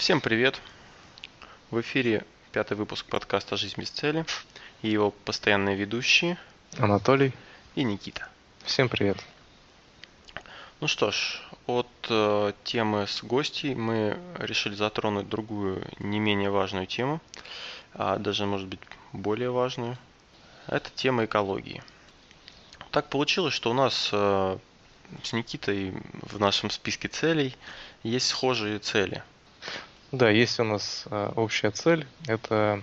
Всем привет! В эфире пятый выпуск подкаста «Жизнь без цели» и его постоянные ведущие Анатолий и Никита. Всем привет. Ну что ж, от э, темы с гостей мы решили затронуть другую, не менее важную тему, а даже, может быть, более важную. Это тема экологии. Так получилось, что у нас э, с Никитой в нашем списке целей есть схожие цели. Да, есть у нас э, общая цель – это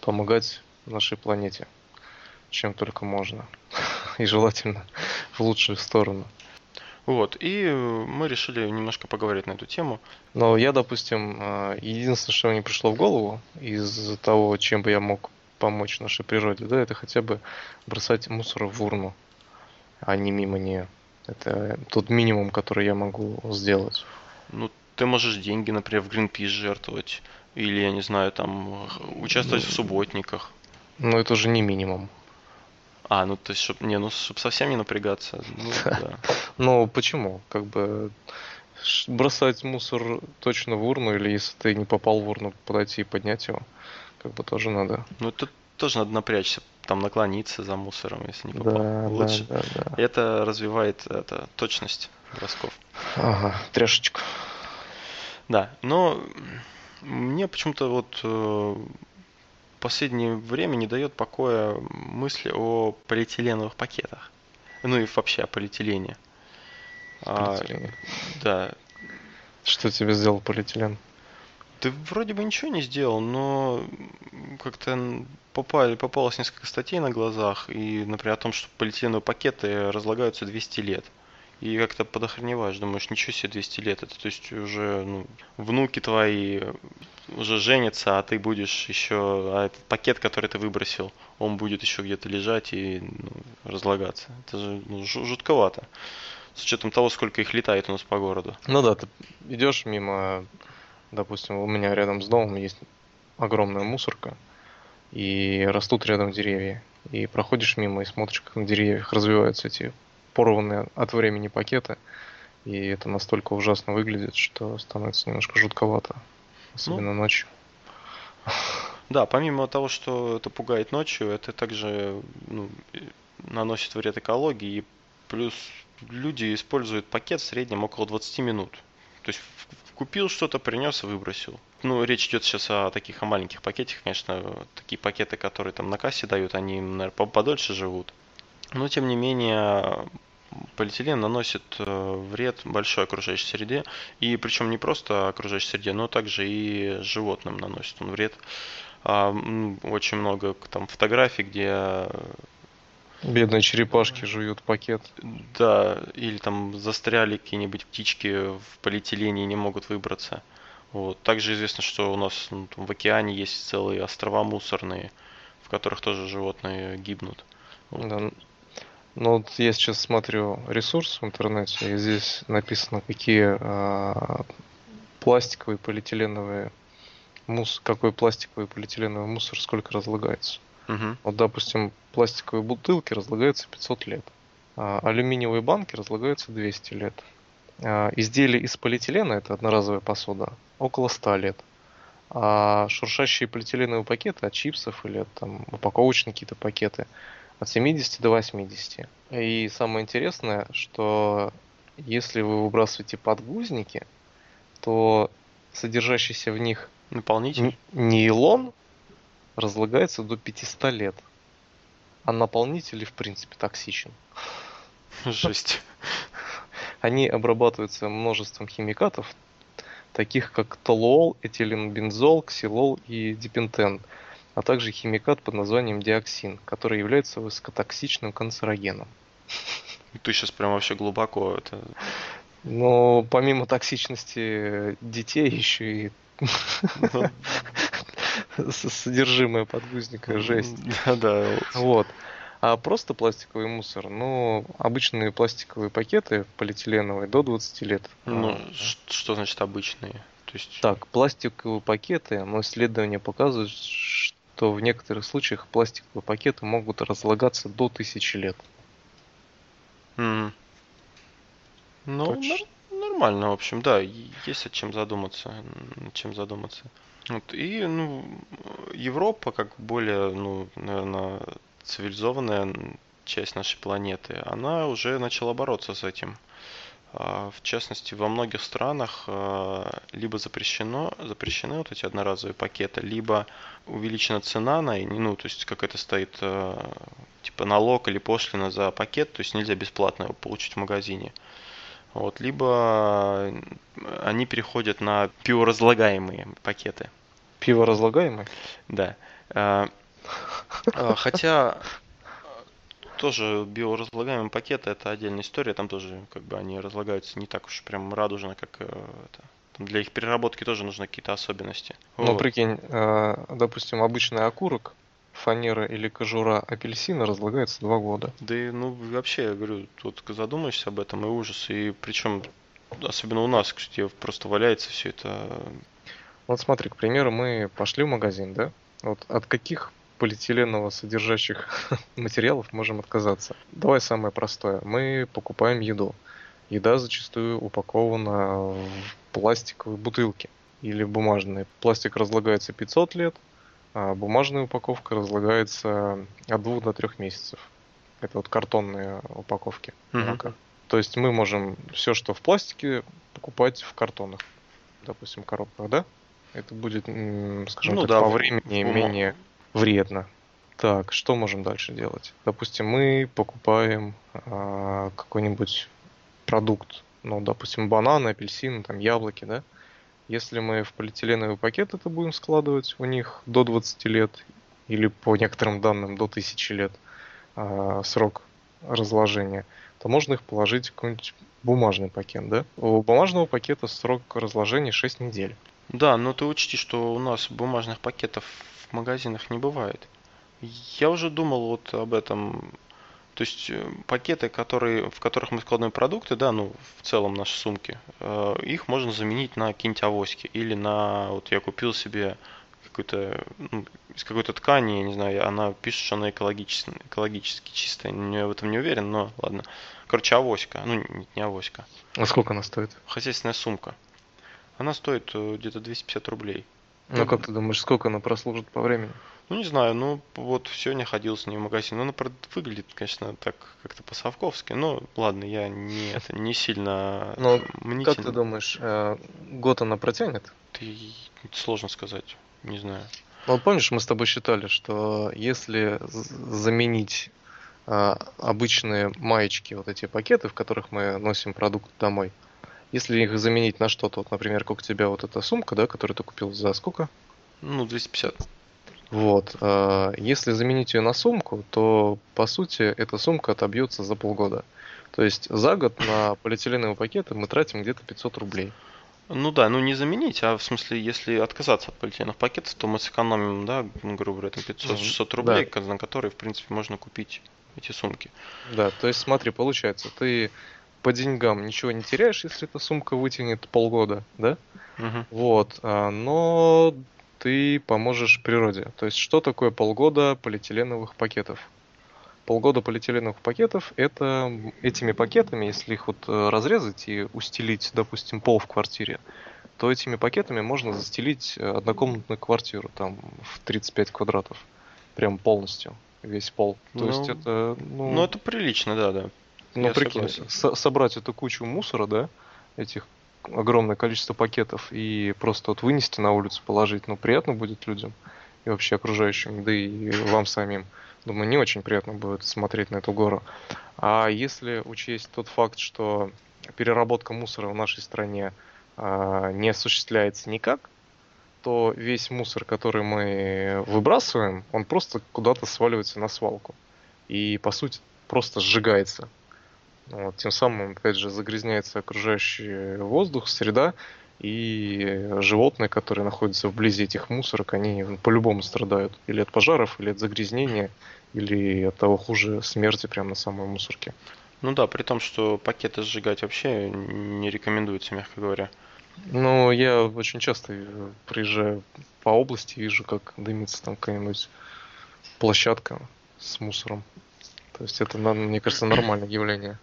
помогать нашей планете, чем только можно. И желательно в лучшую сторону. Вот, и э, мы решили немножко поговорить на эту тему. Но я, допустим, э, единственное, что мне пришло в голову из того, чем бы я мог помочь нашей природе, да, это хотя бы бросать мусор в урну, а не мимо нее. Это тот минимум, который я могу сделать. Ну, ты можешь деньги, например, в Greenpeace жертвовать, или, я не знаю, там, участвовать в субботниках. Но это уже не минимум. А, ну то есть, чтоб, не, ну, чтобы совсем не напрягаться. Ну, да. Ну, почему? Как бы бросать мусор точно в урну, или если ты не попал в урну, подойти и поднять его, как бы тоже надо. Ну, тут тоже надо напрячься, там наклониться за мусором, если не попал. Да, Лучше. да, да, да. Это развивает это, точность бросков. Ага, трешечку. Да, но мне почему-то вот э, последнее время не дает покоя мысли о полиэтиленовых пакетах. Ну и вообще о полиэтилене. А, Полиэтилен. да. Что тебе сделал полиэтилен? Ты вроде бы ничего не сделал, но как-то попали, попалось несколько статей на глазах, и, например, о том, что полиэтиленовые пакеты разлагаются 200 лет. И как-то подохреневаешь, думаешь, ничего себе 200 лет, это то есть уже ну, внуки твои уже женятся, а ты будешь еще, а этот пакет, который ты выбросил, он будет еще где-то лежать и ну, разлагаться. Это же ну, жу- жутковато. С учетом того, сколько их летает у нас по городу. Ну да, ты идешь мимо, допустим, у меня рядом с домом есть огромная мусорка, и растут рядом деревья. И проходишь мимо и смотришь, как на деревьях развиваются эти порванные от времени пакеты. И это настолько ужасно выглядит, что становится немножко жутковато. Особенно ночью. Да, помимо того, что это пугает ночью, это также ну, наносит вред экологии. И плюс люди используют пакет в среднем около 20 минут. То есть купил что-то, принес и выбросил. Ну, речь идет сейчас о таких о маленьких пакетах, конечно, такие пакеты, которые там на кассе дают, они, наверное, подольше живут. Но, тем не менее, полиэтилен наносит э, вред большой окружающей среде. И причем не просто окружающей среде, но также и животным наносит он вред. А, очень много там фотографий, где Бедные черепашки жуют пакет. да, или там застряли какие-нибудь птички в полиэтилене и не могут выбраться. Вот. Также известно, что у нас ну, там в океане есть целые острова мусорные, в которых тоже животные гибнут. Вот. Да. Ну вот я сейчас смотрю ресурс в интернете, и здесь написано, какие а, пластиковые, полиэтиленовые мусор, какой пластиковый полиэтиленовый мусор сколько разлагается. Мгм. Вот, допустим, пластиковые бутылки разлагаются 500 лет, а алюминиевые банки разлагаются 200 лет. А, изделия из полиэтилена, это одноразовая посуда, около 100 лет. А шуршащие полиэтиленовые пакеты от чипсов или от, там упаковочные какие-то пакеты от 70 до 80. И самое интересное, что если вы выбрасываете подгузники, то содержащийся в них Наполнитель? Нейлон разлагается до 500 лет. А наполнитель, в принципе, токсичен. Жесть. Они обрабатываются множеством химикатов, таких как толуол, этиленбензол, ксилол и дипентен, а также химикат под названием диоксин, который является высокотоксичным канцерогеном. Ты сейчас прям вообще глубоко это... Но помимо токсичности детей еще и Ну, содержимое подгузника жесть. Да-да. Вот. А просто пластиковый мусор, ну, обычные пластиковые пакеты полиэтиленовые до 20 лет. Ну, А, что значит обычные? То есть... Так, пластиковые пакеты, но исследования показывают, что в некоторых случаях пластиковые пакеты могут разлагаться до тысячи лет. Мгм. Ну, нар- ш- нормально, в общем, да, есть о чем задуматься, чем задуматься. Вот, и, ну, Европа, как более, ну, наверное, цивилизованная часть нашей планеты, она уже начала бороться с этим. А, в частности, во многих странах а, либо запрещено, запрещены вот эти одноразовые пакеты, либо увеличена цена на, ну, то есть какая-то стоит а, типа налог или пошлина за пакет, то есть нельзя бесплатно его получить в магазине. Вот, либо они переходят на пиворазлагаемые пакеты. Пиворазлагаемые? Да. Хотя тоже биоразлагаемые пакеты это отдельная история, там тоже как бы они разлагаются не так уж прям радужно, как э, это. Там для их переработки тоже нужны какие-то особенности. Ну, вот. прикинь, э, допустим, обычный окурок, фанера или кожура апельсина разлагается два года. Да и, ну, вообще, я говорю, тут задумаешься об этом, и ужас. И причем, особенно у нас, где просто валяется все это. Вот смотри, к примеру, мы пошли в магазин, да? Вот от каких полиэтиленово содержащих материалов можем отказаться. Давай самое простое. Мы покупаем еду. Еда зачастую упакована в пластиковые бутылки или бумажные. Пластик разлагается 500 лет, а бумажная упаковка разлагается от 2 до 3 месяцев. Это вот картонные упаковки. То есть мы можем все, что в пластике, покупать в картонах. Допустим, коробках, да? Это будет, скажем ну, так, да, по времени в... менее вредно. Так, что можем дальше делать? Допустим, мы покупаем а, какой-нибудь продукт, ну, допустим, бананы, апельсины, там, яблоки, да? Если мы в полиэтиленовый пакет это будем складывать, у них до 20 лет, или по некоторым данным до 1000 лет а, срок разложения, то можно их положить в какой-нибудь бумажный пакет, да? У бумажного пакета срок разложения 6 недель. Да, но ты учти, что у нас бумажных пакетов в магазинах не бывает. Я уже думал вот об этом. То есть э, пакеты, которые, в которых мы складываем продукты, да, ну, в целом наши сумки, э, их можно заменить на какие-нибудь авоськи. Или на, вот я купил себе какой-то, ну, из какой-то ткани, я не знаю, она пишет, что она экологически, экологически чистая. Я в этом не уверен, но ладно. Короче, авоська. Ну, не, не авоська. А сколько она стоит? Хозяйственная сумка. Она стоит э, где-то 250 рублей. Ну, как ты думаешь, сколько она прослужит по времени? Ну, не знаю, ну, вот сегодня ходил с ней в магазин. Ну, она выглядит, конечно, так как-то по-совковски. Но, ладно, я не, это, не сильно Но как ты думаешь, э, год она протянет? Ты, сложно сказать, не знаю. Ну, вот помнишь, мы с тобой считали, что если заменить э, обычные маечки, вот эти пакеты, в которых мы носим продукт домой, если их заменить на что-то, вот, например, как у тебя вот эта сумка, да, которую ты купил за сколько? Ну, 250. Вот. Э, если заменить ее на сумку, то, по сути, эта сумка отобьется за полгода. То есть за год на полиэтиленовые пакеты мы тратим где-то 500 рублей. Ну да, ну не заменить, а в смысле, если отказаться от полиэтиленовых пакетов, то мы сэкономим, да, грубо говоря, 500-600 рублей, да. на которые, в принципе, можно купить эти сумки. Да, то есть смотри, получается, ты по деньгам ничего не теряешь, если эта сумка вытянет полгода, да? Угу. Вот, а, но ты поможешь природе. То есть, что такое полгода полиэтиленовых пакетов? Полгода полиэтиленовых пакетов это этими пакетами, если их вот э, разрезать и устелить, допустим, пол в квартире, то этими пакетами можно застелить э, однокомнатную квартиру там в 35 квадратов. Прям полностью весь пол. То ну, есть это. Ну, ну это прилично, да, да. Ну, Я прикинь, со- собрать эту кучу мусора, да, этих огромное количество пакетов и просто вот вынести на улицу, положить, ну, приятно будет людям и вообще окружающим, да и вам самим. Думаю, не очень приятно будет смотреть на эту гору. А если учесть тот факт, что переработка мусора в нашей стране а, не осуществляется никак, то весь мусор, который мы выбрасываем, он просто куда-то сваливается на свалку. И, по сути, просто сжигается. Вот, тем самым, опять же, загрязняется окружающий воздух, среда, и животные, которые находятся вблизи этих мусорок, они по-любому страдают. Или от пожаров, или от загрязнения, или от того хуже смерти прямо на самой мусорке. Ну да, при том, что пакеты сжигать вообще не рекомендуется, мягко говоря. Ну, я очень часто приезжаю по области, вижу, как дымится там какая-нибудь площадка с мусором. То есть это, мне кажется, нормальное явление.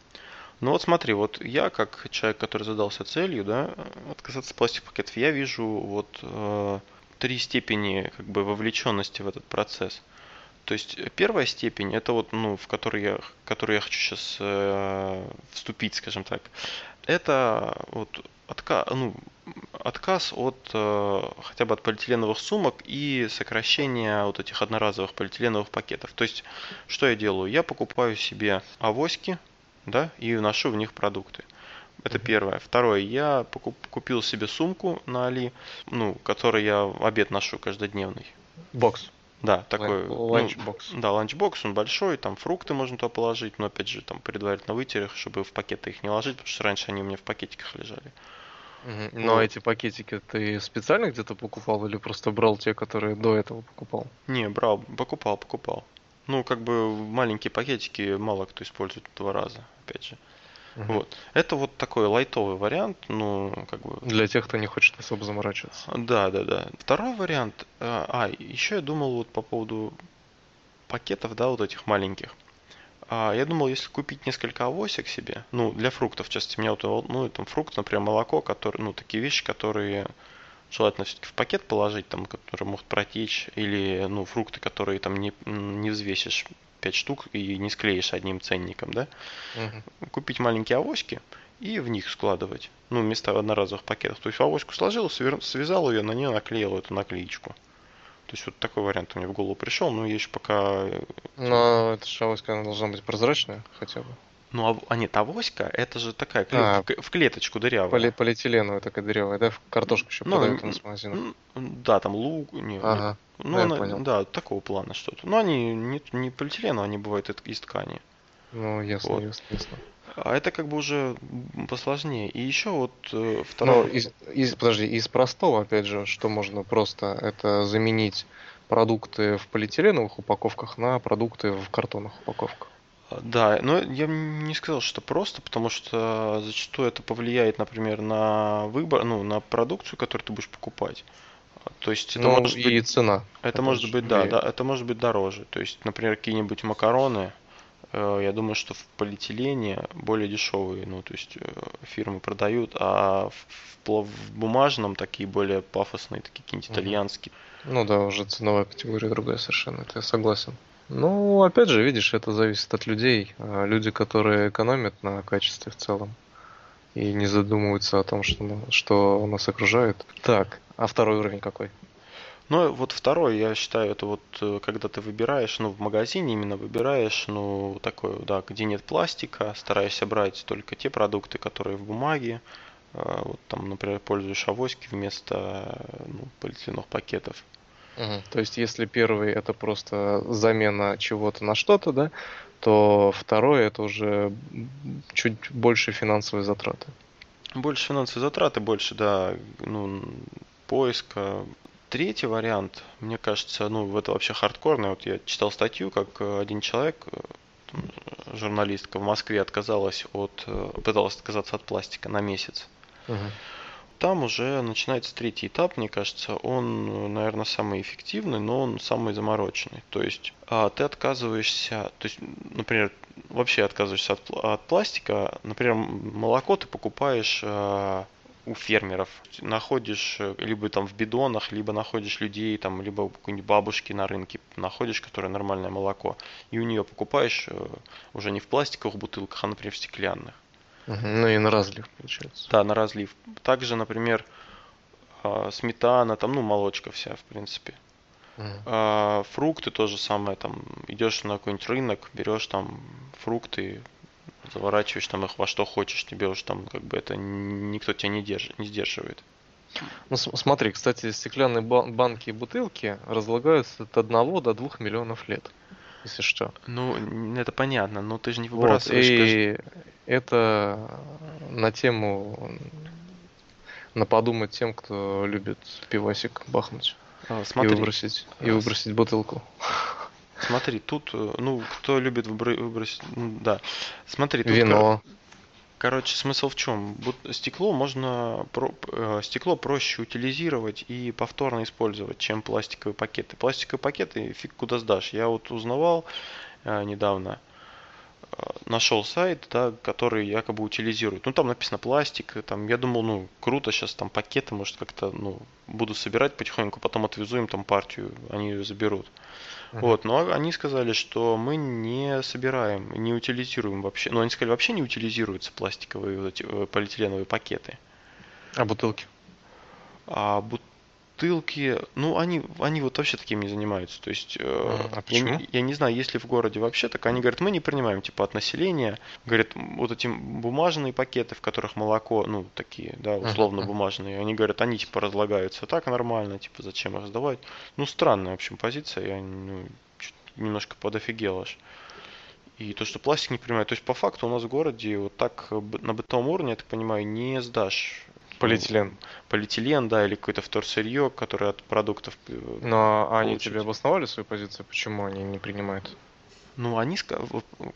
Ну вот смотри, вот я как человек, который задался целью, да, отказаться от пластиковых пакетов, я вижу вот э, три степени как бы вовлеченности в этот процесс. То есть первая степень, это вот, ну, в которой я, которую я хочу сейчас э, вступить, скажем так, это вот отка, ну, отказ от э, хотя бы от полиэтиленовых сумок и сокращение вот этих одноразовых полиэтиленовых пакетов. То есть, что я делаю? Я покупаю себе авоськи, да, и вношу в них продукты. Это первое. Второе, я покуп, купил себе сумку на Али, ну, которой я обед ношу каждодневный. Бокс. Да, такой ланчбокс. Ну, да, ланчбокс, он большой, там фрукты можно туда положить, но опять же там предварительно вытереть, чтобы в пакеты их не ложить, потому что раньше они у меня в пакетиках лежали. Угу. Но вот. эти пакетики ты специально где-то покупал или просто брал те, которые до этого покупал? Не, брал, покупал, покупал. Ну, как бы маленькие пакетики мало кто использует два раза, опять же. Угу. Вот. Это вот такой лайтовый вариант, ну, как бы... Для тех, кто не хочет особо заморачиваться. Да, да, да. Второй вариант... Э, а, еще я думал вот по поводу пакетов, да, вот этих маленьких. А, я думал, если купить несколько авосик себе, ну, для фруктов, в частности, меня вот, ну, там фрукт, например, молоко, которые, ну, такие вещи, которые желательно все-таки в пакет положить, там, которые могут протечь, или, ну, фрукты, которые там не, не взвесишь 5 штук и не склеишь одним ценником, да? Угу. Купить маленькие авоськи и в них складывать. Ну, вместо одноразовых пакетов. То есть авоську сложил, связал ее, на нее наклеил эту наклеечку. То есть вот такой вариант у меня в голову пришел, но я еще пока... Э, но эта же авоська, она должна быть прозрачная хотя бы. Ну, а, а нет, авоська, это же такая кле... а, в, клеточку дырявая. Поли, полиэтиленовая такая дырявая, да? В картошку еще ну, продают в магазинах. Да, там лук, нет, ага. Ну, да, она, понял. да, такого плана что-то. Но они не, не полиэтиленовые, они бывают из ткани. Ну, ясно, вот. ясно, ясно. А это как бы уже посложнее. И еще вот э, второе... Ну, из, из, подожди, из простого, опять же, что можно просто, это заменить продукты в полиэтиленовых упаковках на продукты в картонных упаковках. Да, но я не сказал, что просто, потому что зачастую это повлияет, например, на выбор, ну, на продукцию, которую ты будешь покупать. То есть это ну, может и быть, цена. Это может быть, да, да, это может быть дороже. То есть, например, какие-нибудь макароны, э, я думаю, что в полиэтилене более дешевые, ну, то есть э, фирмы продают, а в, в, в бумажном такие более пафосные, такие какие-нибудь итальянские. Ну да, уже ценовая категория другая совершенно, это я согласен. Ну, опять же, видишь, это зависит от людей. А люди, которые экономят на качестве в целом и не задумываются о том, что, что нас окружает. Так, а второй уровень какой? Ну, вот второй, я считаю, это вот э, когда ты выбираешь, ну, в магазине именно выбираешь, ну, такой, да, где нет пластика, стараешься брать только те продукты, которые в бумаге, а, вот там, например, пользуешь авоськи вместо ну, полиэтиленовых пакетов. Угу. То есть, если первый это просто замена чего-то на что-то, да, то второй это уже чуть больше финансовые затраты. Больше финансовые затраты, больше, да, ну, поиска. Третий вариант, мне кажется, ну, это вообще хардкорный. Вот я читал статью, как один человек, журналистка в Москве отказалась от, пыталась отказаться от пластика на месяц. Угу там уже начинается третий этап, мне кажется. Он, наверное, самый эффективный, но он самый замороченный. То есть а, ты отказываешься, то есть, например, вообще отказываешься от, от пластика. Например, молоко ты покупаешь а, у фермеров. Находишь либо там в бидонах, либо находишь людей, там, либо какой-нибудь бабушки на рынке находишь, которое нормальное молоко. И у нее покупаешь э, уже не в пластиковых бутылках, а, например, в стеклянных. Ну и на разлив, получается. Да, на разлив. Также, например, а, сметана, там, ну, молочка вся, в принципе. Uh-huh. Фрукты тоже самое, там, идешь на какой-нибудь рынок, берешь там фрукты, заворачиваешь там их во что хочешь, тебе уж там как бы это никто тебя не, держит, не сдерживает. Ну смотри, кстати, стеклянные банки и бутылки разлагаются от 1 до 2 миллионов лет если что. Ну, это понятно, но ты же не выбрасываешь. Вот, и это на тему на подумать тем, кто любит пивасик бахнуть. А, смотри. И выбросить, и выбросить бутылку. Смотри, тут, э, ну, кто любит выбросить, ну, да. Смотри, тут Вино. Короче, смысл в чем? Стекло можно э, стекло проще утилизировать и повторно использовать, чем пластиковые пакеты. Пластиковые пакеты фиг куда сдашь. Я вот узнавал э, недавно. Нашел сайт, да, который якобы утилизирует. Ну, там написано пластик, там, я думал, ну, круто, сейчас там пакеты, может, как-то, ну, буду собирать потихоньку, потом отвезу им там партию, они ее заберут. Uh-huh. Вот, но они сказали, что мы не собираем, не утилизируем вообще. Ну, они сказали, вообще не утилизируются пластиковые вот эти, э, полиэтиленовые пакеты. А бутылки? А бут бутылки, ну, они, они вот вообще таким не занимаются. То есть, э, а? Я, я не знаю, есть ли в городе вообще так. Они говорят, мы не принимаем, типа, от населения. Говорят, вот эти бумажные пакеты, в которых молоко, ну, такие, да, условно бумажные, они говорят, они, типа, разлагаются так нормально, типа, зачем их сдавать? Ну, странная, в общем, позиция. Я ну, немножко подофигел аж. И то, что пластик не принимают. То есть, по факту у нас в городе вот так на бытовом уровне, я так понимаю, не сдашь Полиэтилен. Полиэтилен, да, или какое-то вторсырье, которое от продуктов. Э, Но они получить. тебе обосновали свою позицию, почему они не принимают? Ну, они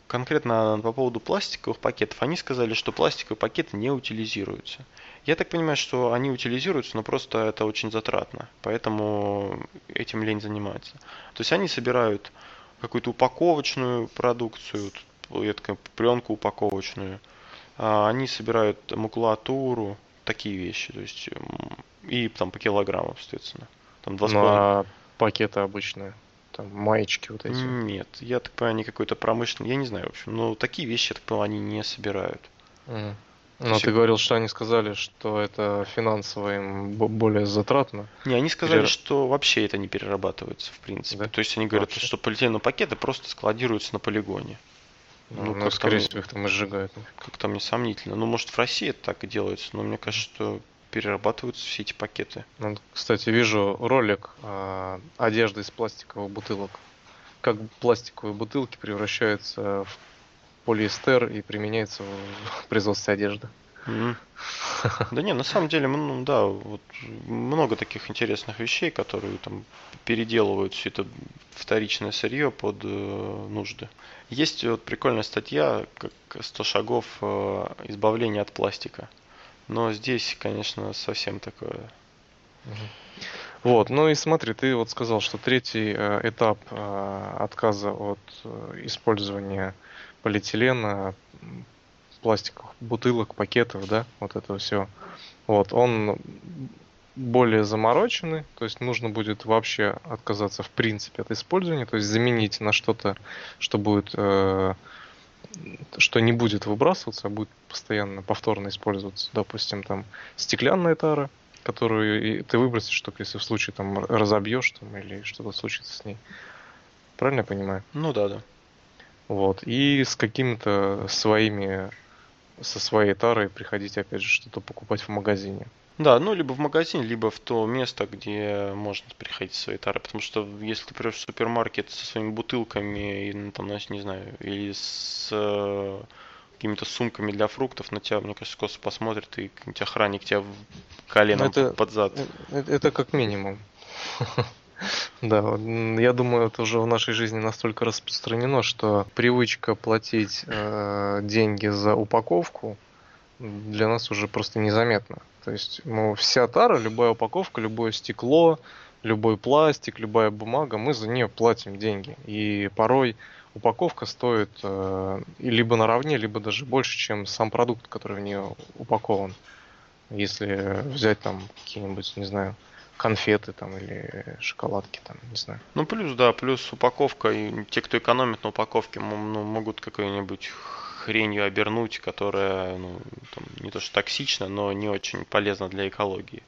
конкретно по поводу пластиковых пакетов, они сказали, что пластиковые пакеты не утилизируются. Я так понимаю, что они утилизируются, но просто это очень затратно, поэтому этим лень занимается. То есть они собирают какую-то упаковочную продукцию, пленку упаковочную, а они собирают макулатуру, такие вещи, то есть и там по килограммам, соответственно. Там два ну, а пакеты обычные, там маечки вот эти. Нет, я так понимаю, они какой-то промышленный, я не знаю, в общем, но такие вещи, я так понимаю, они не собирают. Mm. Но ты говорил, что они сказали, что это финансово им более затратно. Не, они сказали, Перер... что вообще это не перерабатывается, в принципе. Да? То есть они говорят, вообще? что полиэтиленовые пакеты просто складируются на полигоне. Ну, ну скорее всего, их там сжигают. Как там несомнительно. Ну, может, в России это так и делается, но мне кажется, что перерабатываются все эти пакеты. Ну, кстати, вижу ролик э, одежды из пластиковых бутылок. Как пластиковые бутылки превращаются в полиэстер и применяются в производстве одежды. Да не, на самом деле, ну да, вот много таких интересных вещей, которые там переделывают все это вторичное сырье под э, нужды. Есть вот прикольная статья, как 100 шагов э, избавления от пластика. Но здесь, конечно, совсем такое. Вот, ну и смотри, ты вот сказал, что третий э, этап э, отказа от э, использования полиэтилена пластиковых бутылок, пакетов, да, вот это все. Вот, он более замороченный, то есть нужно будет вообще отказаться в принципе от использования, то есть заменить на что-то, что будет, э, что не будет выбрасываться, а будет постоянно повторно использоваться. Допустим, там стеклянная тара, которую ты выбросишь только если в случае там разобьешь там или что-то случится с ней. Правильно я понимаю? Ну да, да. Вот. И с какими-то своими со своей тарой приходить, опять же, что-то покупать в магазине. Да, ну либо в магазин, либо в то место, где можно приходить со своей тарой. Потому что если ты придешь в супермаркет со своими бутылками, и, ну, там, не знаю, или с э, какими-то сумками для фруктов, на тебя, мне кажется, косо посмотрит, и какой-нибудь охранник тебя коленом это, под зад. Это, это как минимум. Да, я думаю, это уже в нашей жизни настолько распространено, что привычка платить э, деньги за упаковку для нас уже просто незаметна. То есть ну, вся тара, любая упаковка, любое стекло, любой пластик, любая бумага, мы за нее платим деньги. И порой упаковка стоит э, либо наравне, либо даже больше, чем сам продукт, который в нее упакован. Если взять там какие-нибудь, не знаю, конфеты там или шоколадки там, не знаю. Ну плюс, да, плюс упаковка, и те, кто экономит на упаковке, ну, могут какой-нибудь хренью обернуть, которая ну, там, не то что токсична, но не очень полезна для экологии.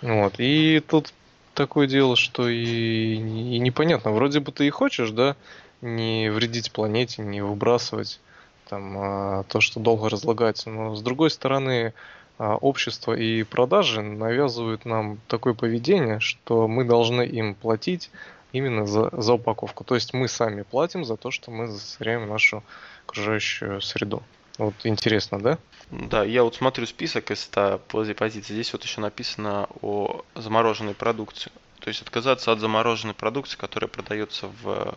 Вот. И тут такое дело, что и, и непонятно. Вроде бы ты и хочешь, да, не вредить планете, не выбрасывать там а, то, что долго разлагается. Но с другой стороны, общество и продажи навязывают нам такое поведение, что мы должны им платить именно за, за упаковку. То есть мы сами платим за то, что мы засоряем нашу окружающую среду. Вот интересно, да? Да, я вот смотрю список из 100 позиций. Здесь вот еще написано о замороженной продукции. То есть отказаться от замороженной продукции, которая продается в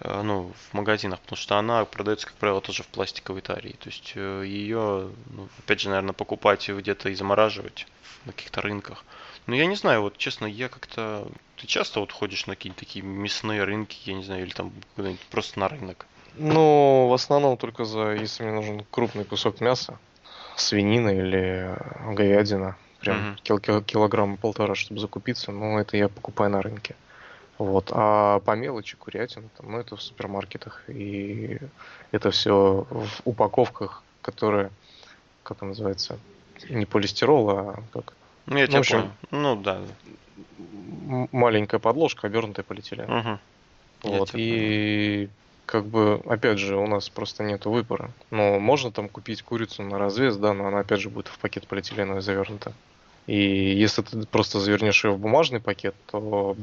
ну, в магазинах, потому что она продается, как правило, тоже в пластиковой таре. То есть э, ее, ну, опять же, наверное, покупать где-то и замораживать на каких-то рынках. Но я не знаю, вот честно, я как-то... Ты часто вот ходишь на какие-то такие мясные рынки, я не знаю, или там куда-нибудь просто на рынок? Ну, в основном только за, если мне нужен крупный кусок мяса, свинина или говядина, прям угу. кил кил килограмма полтора, чтобы закупиться, ну, это я покупаю на рынке. Вот. А по мелочи курятина, там, ну, это в супермаркетах. И это все в упаковках, которые, как это называется, не полистирол, а как... Ну, я ну, тебя общем, понял. Ну, да. Маленькая подложка, обернутая полиэтилен. Угу. Вот. И как бы, опять же, у нас просто нет выбора. Но можно там купить курицу на развес, да, но она опять же будет в пакет полиэтиленовый завернута. И если ты просто завернешь ее в бумажный пакет, то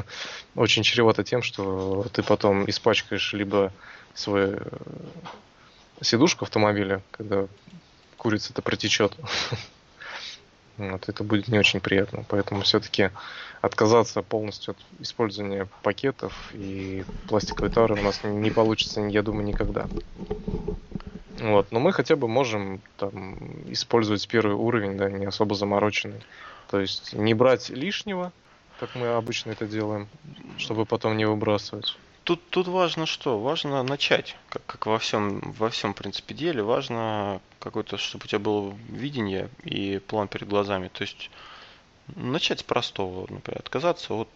очень чревато тем, что ты потом испачкаешь либо свою э, сидушку автомобиля, когда курица-то протечет. Вот, это будет не очень приятно. Поэтому все-таки отказаться полностью от использования пакетов и пластиковой тары у нас не получится, я думаю, никогда. Вот, но мы хотя бы можем там использовать первый уровень, да, не особо замороченный. То есть не брать лишнего, как мы обычно это делаем, чтобы потом не выбрасывать. Тут, тут важно что? Важно начать, как, как во всем, во всем, принципе, деле. Важно какое-то, чтобы у тебя было видение и план перед глазами. То есть начать с простого, например, отказаться от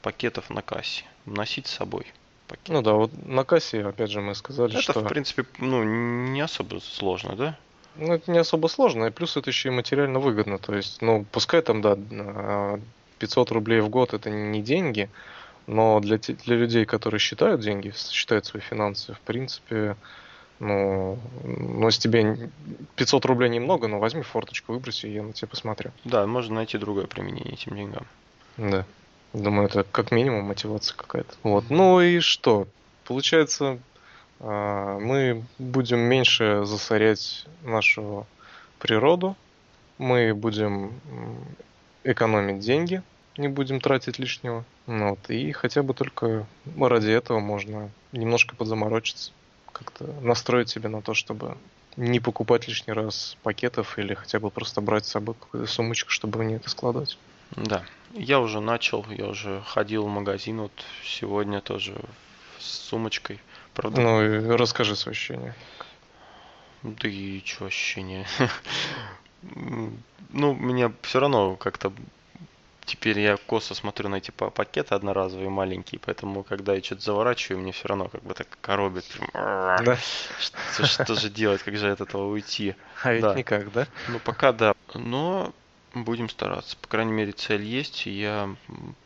пакетов на кассе, носить с собой пакет. Ну да, вот на кассе, опять же, мы сказали, это, что... Это, в принципе, ну, не особо сложно, да? Ну, это не особо сложно, и плюс это еще и материально выгодно. То есть, ну, пускай там, да, 500 рублей в год это не деньги, но для, для людей, которые считают деньги, считают свои финансы, в принципе, ну, ну, если тебе 500 рублей немного, но возьми форточку, выброси, и я на тебя посмотрю. Да, можно найти другое применение этим деньгам. Да. Думаю, это как минимум мотивация какая-то. Вот. Ну и что? Получается, а, мы будем меньше засорять нашу природу, мы будем экономить деньги, не будем тратить лишнего. Ну вот, и хотя бы только ради этого можно немножко подзаморочиться, как-то настроить себя на то, чтобы не покупать лишний раз пакетов или хотя бы просто брать с собой какую-то сумочку, чтобы в ней это складывать. Да, я уже начал, я уже ходил в магазин, вот сегодня тоже с сумочкой. Правда? Ну и расскажи свои ощущения. Да и что ощущения? ну, меня все равно как-то теперь я косо смотрю на эти пакеты одноразовые маленькие, поэтому когда я что-то заворачиваю, мне все равно как бы так коробит. Да. Что, что же делать, как же от этого уйти? А ведь да. никак, да? Ну пока да. Но Будем стараться. По крайней мере, цель есть, я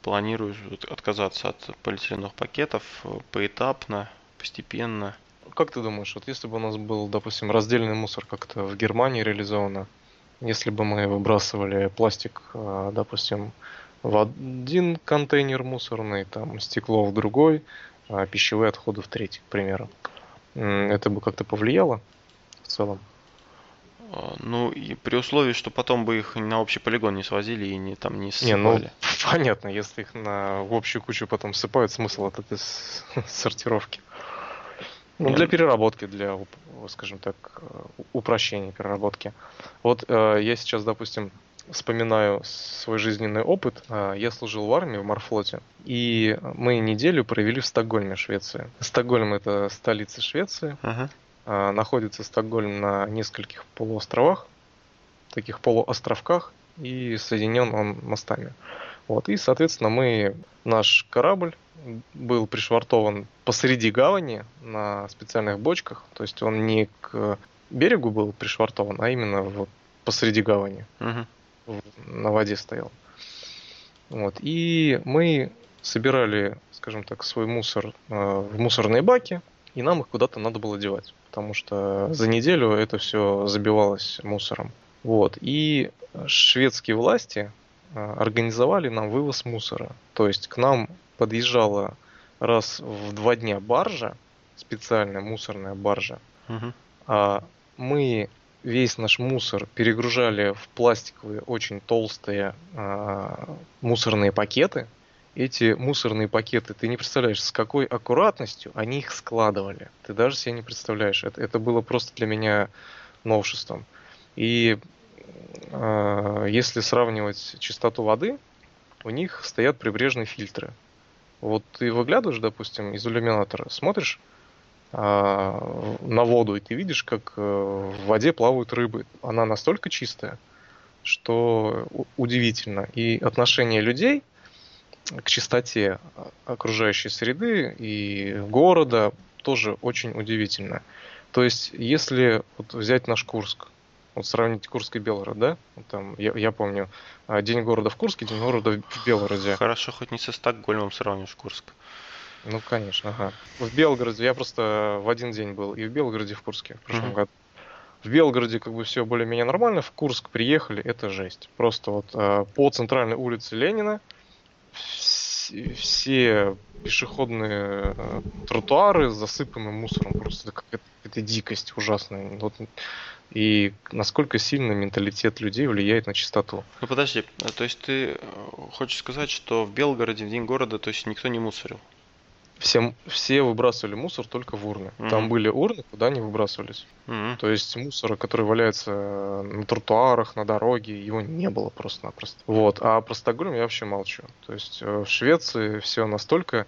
планирую отказаться от полиэтиленовых пакетов поэтапно, постепенно. Как ты думаешь, вот если бы у нас был, допустим, раздельный мусор как-то в Германии реализовано, если бы мы выбрасывали пластик, э, допустим, в один контейнер мусорный, там стекло в другой, а пищевые отходы в третий, к примеру, это бы как-то повлияло в целом? А, ну, и при условии, что потом бы их на общий полигон не свозили и не там не ссыпали. Не, ну, понятно, если их на в общую кучу потом сыпают, смысл от этой сортировки. Ну, для переработки, для, скажем так, упрощения переработки. Вот э, я сейчас, допустим, вспоминаю свой жизненный опыт. Э, я служил в армии в Морфлоте, и мы неделю провели в Стокгольме, Швеции. Стокгольм это столица Швеции. Uh-huh. А, находится Стокгольм на нескольких полуостровах, таких полуостровках, и соединен он мостами. Вот, и, соответственно, мы, наш корабль был пришвартован посреди гавани на специальных бочках, то есть он не к берегу был пришвартован, а именно вот посреди гавани. Угу. На воде стоял. Вот. И мы собирали, скажем так, свой мусор э, в мусорные баки, и нам их куда-то надо было девать потому что за неделю это все забивалось мусором. Вот. И шведские власти организовали нам вывоз мусора. То есть к нам подъезжала раз в два дня баржа, специальная мусорная баржа. Угу. А мы весь наш мусор перегружали в пластиковые очень толстые а, мусорные пакеты, эти мусорные пакеты, ты не представляешь, с какой аккуратностью они их складывали. Ты даже себе не представляешь. Это, это было просто для меня новшеством. И если сравнивать чистоту воды, у них стоят прибрежные фильтры. Вот ты выглядываешь, допустим, из иллюминатора, смотришь, а, на воду, и ты видишь, как э, в воде плавают рыбы. Она настолько чистая, что удивительно. И отношение людей к чистоте окружающей среды и города тоже очень удивительно. То есть, если вот взять наш Курск, вот сравнить Курск и Белгород, да? Там, я, я помню, а, день города в Курске, день города в Белгороде. Хорошо, хоть не со Стокгольмом сравнишь Курск. Ну, конечно, ага. В Белгороде я просто в один день был и в Белгороде, и в Курске в прошлом mm-hmm. году. В Белгороде как бы все более-менее нормально, в Курск приехали, это жесть. Просто вот э, по центральной улице Ленина все, пешеходные э, тротуары засыпаны мусором. Просто это, это дикость ужасная. Вот, и насколько сильно менталитет людей влияет на чистоту. Ну подожди, то есть ты э, хочешь сказать, что в Белгороде в день города то есть никто не мусорил? все, все выбрасывали мусор только в урны. Mm-hmm. Там были урны, куда они выбрасывались. Mm-hmm. То есть мусора, который валяется на тротуарах, на дороге, его не было просто-напросто. Вот. А про Стокгольм я вообще молчу. То есть э, в Швеции все настолько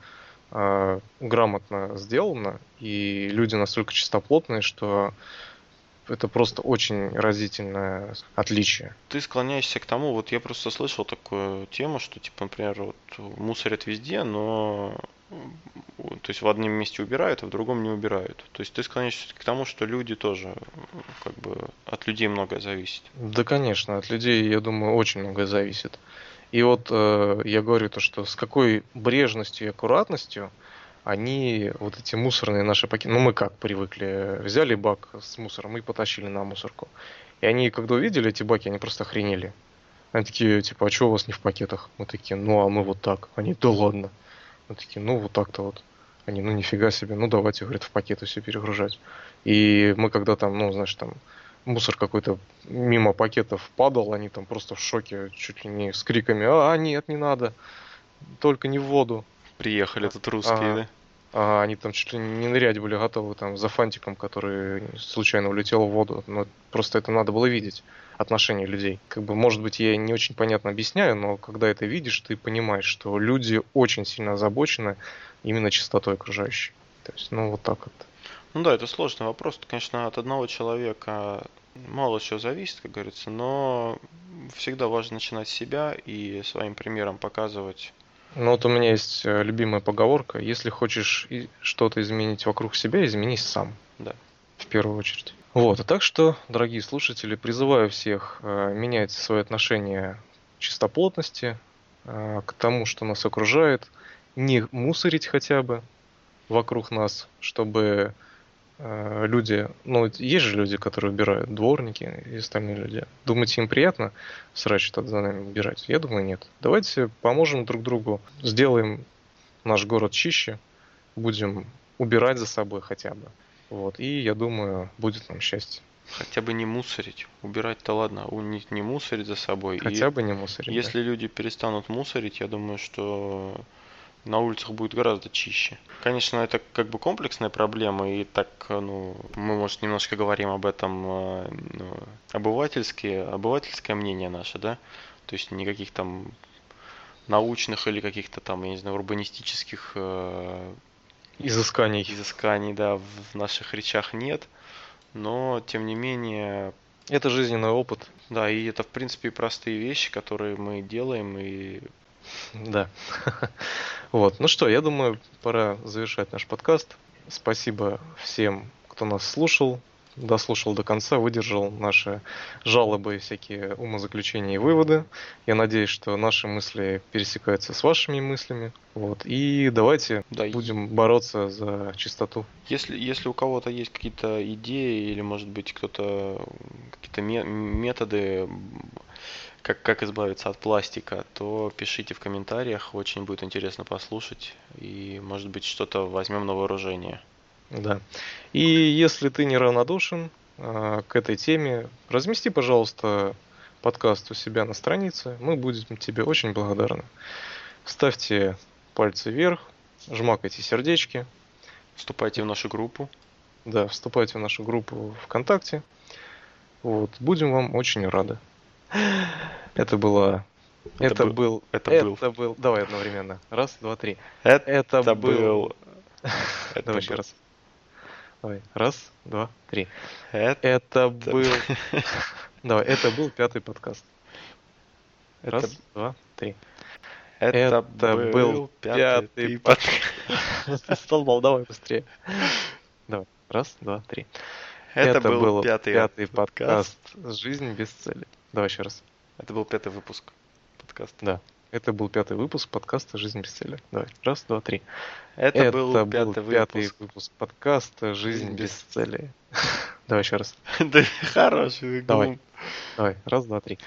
э, грамотно сделано, и люди настолько чистоплотные, что это просто очень разительное отличие. Ты склоняешься к тому, вот я просто слышал такую тему, что, типа, например, вот мусорят везде, но то есть в одном месте убирают, а в другом не убирают. То есть ты склоняешься к тому, что люди тоже, как бы, от людей многое зависит. Да, конечно, от людей, я думаю, очень многое зависит. И вот э, я говорю то, что с какой брежностью и аккуратностью они вот эти мусорные наши пакеты, ну мы как привыкли, взяли бак с мусором и потащили на мусорку. И они, когда увидели эти баки, они просто охренели. Они такие, типа, а что у вас не в пакетах? Мы такие, ну а мы вот так. Они, да ладно. Мы такие, ну вот так-то вот. Они, ну нифига себе, ну давайте, говорят, в пакеты все перегружать. И мы когда там, ну, знаешь, там мусор какой-то мимо пакетов падал, они там просто в шоке, чуть ли не с криками, а, нет, не надо, только не в воду. Приехали тут русские, ага. да? А они там чуть ли не нырять были готовы там за фантиком, который случайно улетел в воду. Но просто это надо было видеть отношение людей. Как бы, может быть, я не очень понятно объясняю, но когда это видишь, ты понимаешь, что люди очень сильно озабочены именно чистотой окружающей. То есть, ну, вот так вот. Ну да, это сложный вопрос. Конечно, от одного человека мало чего зависит, как говорится, но всегда важно начинать с себя и своим примером показывать. Ну вот у меня есть э, любимая поговорка. Если хочешь что-то изменить вокруг себя, изменись сам. Да. В первую очередь. Вот, а так что, дорогие слушатели, призываю всех э, менять свое отношение к чистоплотности, э, к тому, что нас окружает, не мусорить хотя бы вокруг нас, чтобы люди, ну, есть же люди, которые убирают, дворники и остальные люди. Думаете, им приятно срач этот за нами убирать? Я думаю, нет. Давайте поможем друг другу, сделаем наш город чище, будем убирать за собой хотя бы. Вот, и я думаю, будет нам счастье. Хотя бы не мусорить. Убирать-то ладно, у них не мусорить за собой. Хотя и бы не мусорить. Если да. люди перестанут мусорить, я думаю, что на улицах будет гораздо чище. Конечно, это как бы комплексная проблема, и так, ну, мы, может, немножко говорим об этом э, ну, обывательские, обывательское мнение наше, да? То есть никаких там научных или каких-то там, я не знаю, урбанистических э, изысканий. Изысканий, да, в наших речах нет. Но, тем не менее... Это жизненный опыт. Да, и это, в принципе, простые вещи, которые мы делаем, и... Да. Вот. Ну что, я думаю, пора завершать наш подкаст. Спасибо всем, кто нас слушал дослушал до конца, выдержал наши жалобы, всякие умозаключения и выводы. Я надеюсь, что наши мысли пересекаются с вашими мыслями. Вот. И давайте да, будем бороться за чистоту. Если, если у кого-то есть какие-то идеи или, может быть, кто-то какие-то методы как, как избавиться от пластика, то пишите в комментариях, очень будет интересно послушать, и может быть что-то возьмем на вооружение. Да. И если ты неравнодушен э, к этой теме, размести, пожалуйста, подкаст у себя на странице. Мы будем тебе очень благодарны. Ставьте пальцы вверх, жмакайте сердечки. Вступайте в нашу группу. Да, вступайте в нашу группу ВКонтакте. Вот, будем вам очень рады. Это было это, это был, был. Это, это был. Это был. Давай одновременно. Раз, два, три. Это, это был. был. Это Давай был. еще раз. Давай. Раз, два, три. Это Это был... Давай, это был пятый подкаст. Раз, Это- два, три. Это, Это был, был пятый пятый подкаст. Столбал, давай быстрее. Давай. Раз, два, три. Это, был, пятый, подкаст «Жизнь без цели». Давай еще раз. Это был пятый выпуск подкаста. Да. Это был пятый выпуск подкаста «Жизнь без цели». Давай. Раз, два, три. Это, был пятый пятый выпуск. выпуск подкаста «Жизнь без цели». Давай еще раз. Да хороший Давай. глум. Давай. Раз, два, три.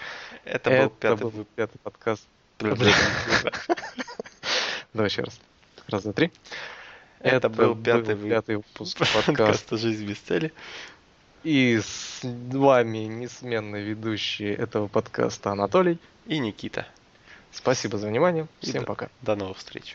Это был пятый был пятый подкаст. Давай еще раз. Раз, два, три. Это был пятый вы- пятый выпуск. Подкаста «Жизнь без цели». И с вами несменный ведущий этого подкаста Анатолий. И Никита. Спасибо за внимание. И Всем да. пока. До новых встреч.